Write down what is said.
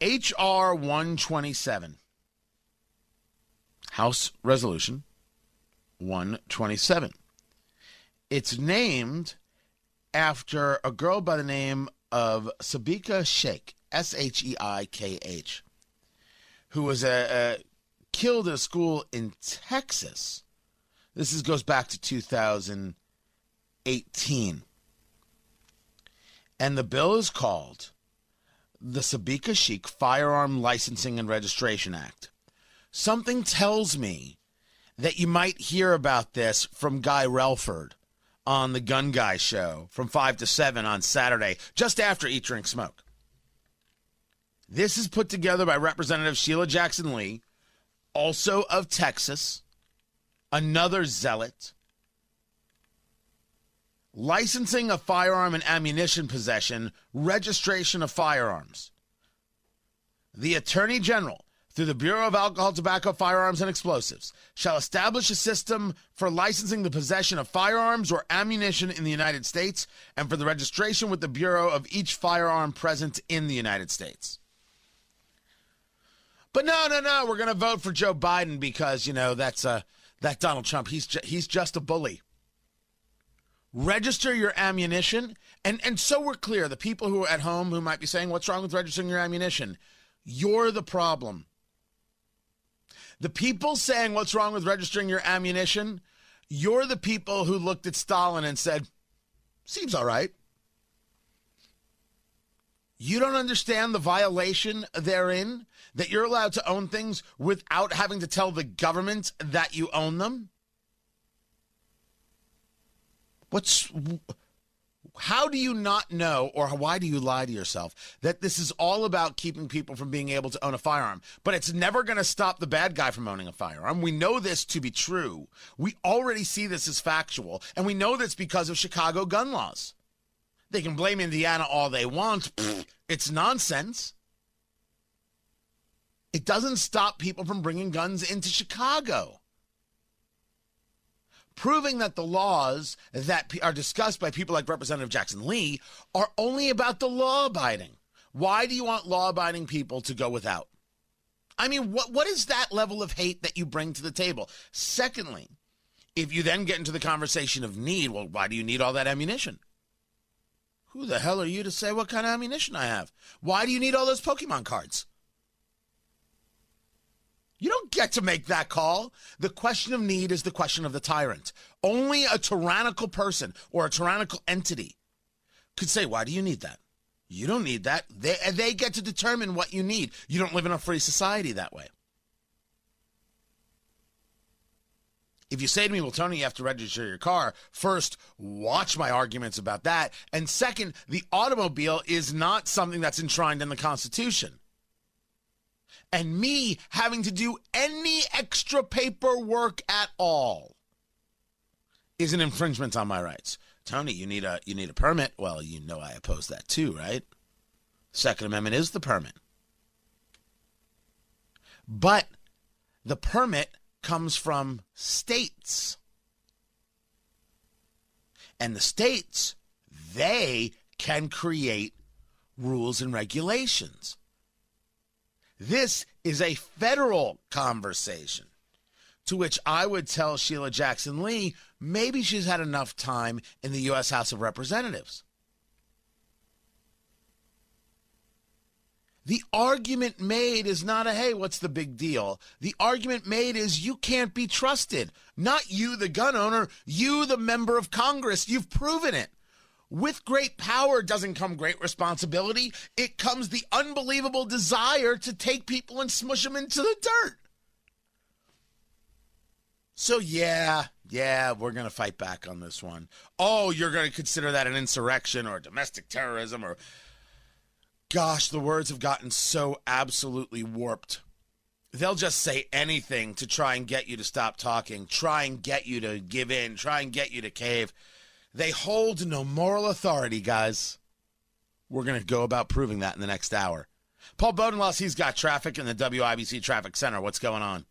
H.R. 127, House Resolution 127. It's named after a girl by the name of Sabika Sheikh, S H E I K H, who was uh, killed at a school in Texas. This is, goes back to 2018. And the bill is called the Sabika Sheikh Firearm Licensing and Registration Act. Something tells me that you might hear about this from Guy Relford on the Gun Guy show from 5 to 7 on Saturday, just after Eat, Drink, Smoke. This is put together by Representative Sheila Jackson Lee, also of Texas, another zealot. Licensing of firearm and ammunition possession, registration of firearms. The Attorney General through the Bureau of Alcohol, Tobacco, Firearms, and Explosives, shall establish a system for licensing the possession of firearms or ammunition in the United States and for the registration with the Bureau of each firearm present in the United States. But no, no, no, we're going to vote for Joe Biden because, you know, that's uh, that Donald Trump. He's, ju- he's just a bully. Register your ammunition. And, and so we're clear the people who are at home who might be saying, What's wrong with registering your ammunition? You're the problem. The people saying what's wrong with registering your ammunition, you're the people who looked at Stalin and said, seems all right. You don't understand the violation therein that you're allowed to own things without having to tell the government that you own them? What's how do you not know, or why do you lie to yourself, that this is all about keeping people from being able to own a firearm? But it's never going to stop the bad guy from owning a firearm. We know this to be true. We already see this as factual, and we know this because of Chicago gun laws. They can blame Indiana all they want. It's nonsense. It doesn't stop people from bringing guns into Chicago proving that the laws that are discussed by people like Representative Jackson Lee are only about the law abiding. Why do you want law abiding people to go without? I mean, what what is that level of hate that you bring to the table? Secondly, if you then get into the conversation of need, well, why do you need all that ammunition? Who the hell are you to say what kind of ammunition I have? Why do you need all those Pokemon cards? You don't get to make that call. The question of need is the question of the tyrant. Only a tyrannical person or a tyrannical entity could say, Why do you need that? You don't need that. They, they get to determine what you need. You don't live in a free society that way. If you say to me, well, Tony, you have to register your car, first, watch my arguments about that. And second, the automobile is not something that's enshrined in the Constitution and me having to do any extra paperwork at all is an infringement on my rights. Tony, you need a you need a permit. Well, you know I oppose that too, right? Second Amendment is the permit. But the permit comes from states. And the states, they can create rules and regulations. This is a federal conversation to which I would tell Sheila Jackson Lee maybe she's had enough time in the U.S. House of Representatives. The argument made is not a hey, what's the big deal? The argument made is you can't be trusted. Not you, the gun owner, you, the member of Congress. You've proven it. With great power doesn't come great responsibility. It comes the unbelievable desire to take people and smush them into the dirt. So, yeah, yeah, we're going to fight back on this one. Oh, you're going to consider that an insurrection or domestic terrorism or. Gosh, the words have gotten so absolutely warped. They'll just say anything to try and get you to stop talking, try and get you to give in, try and get you to cave. They hold no moral authority, guys. We're going to go about proving that in the next hour. Paul Bodenloss, he's got traffic in the WIBC Traffic Center. What's going on?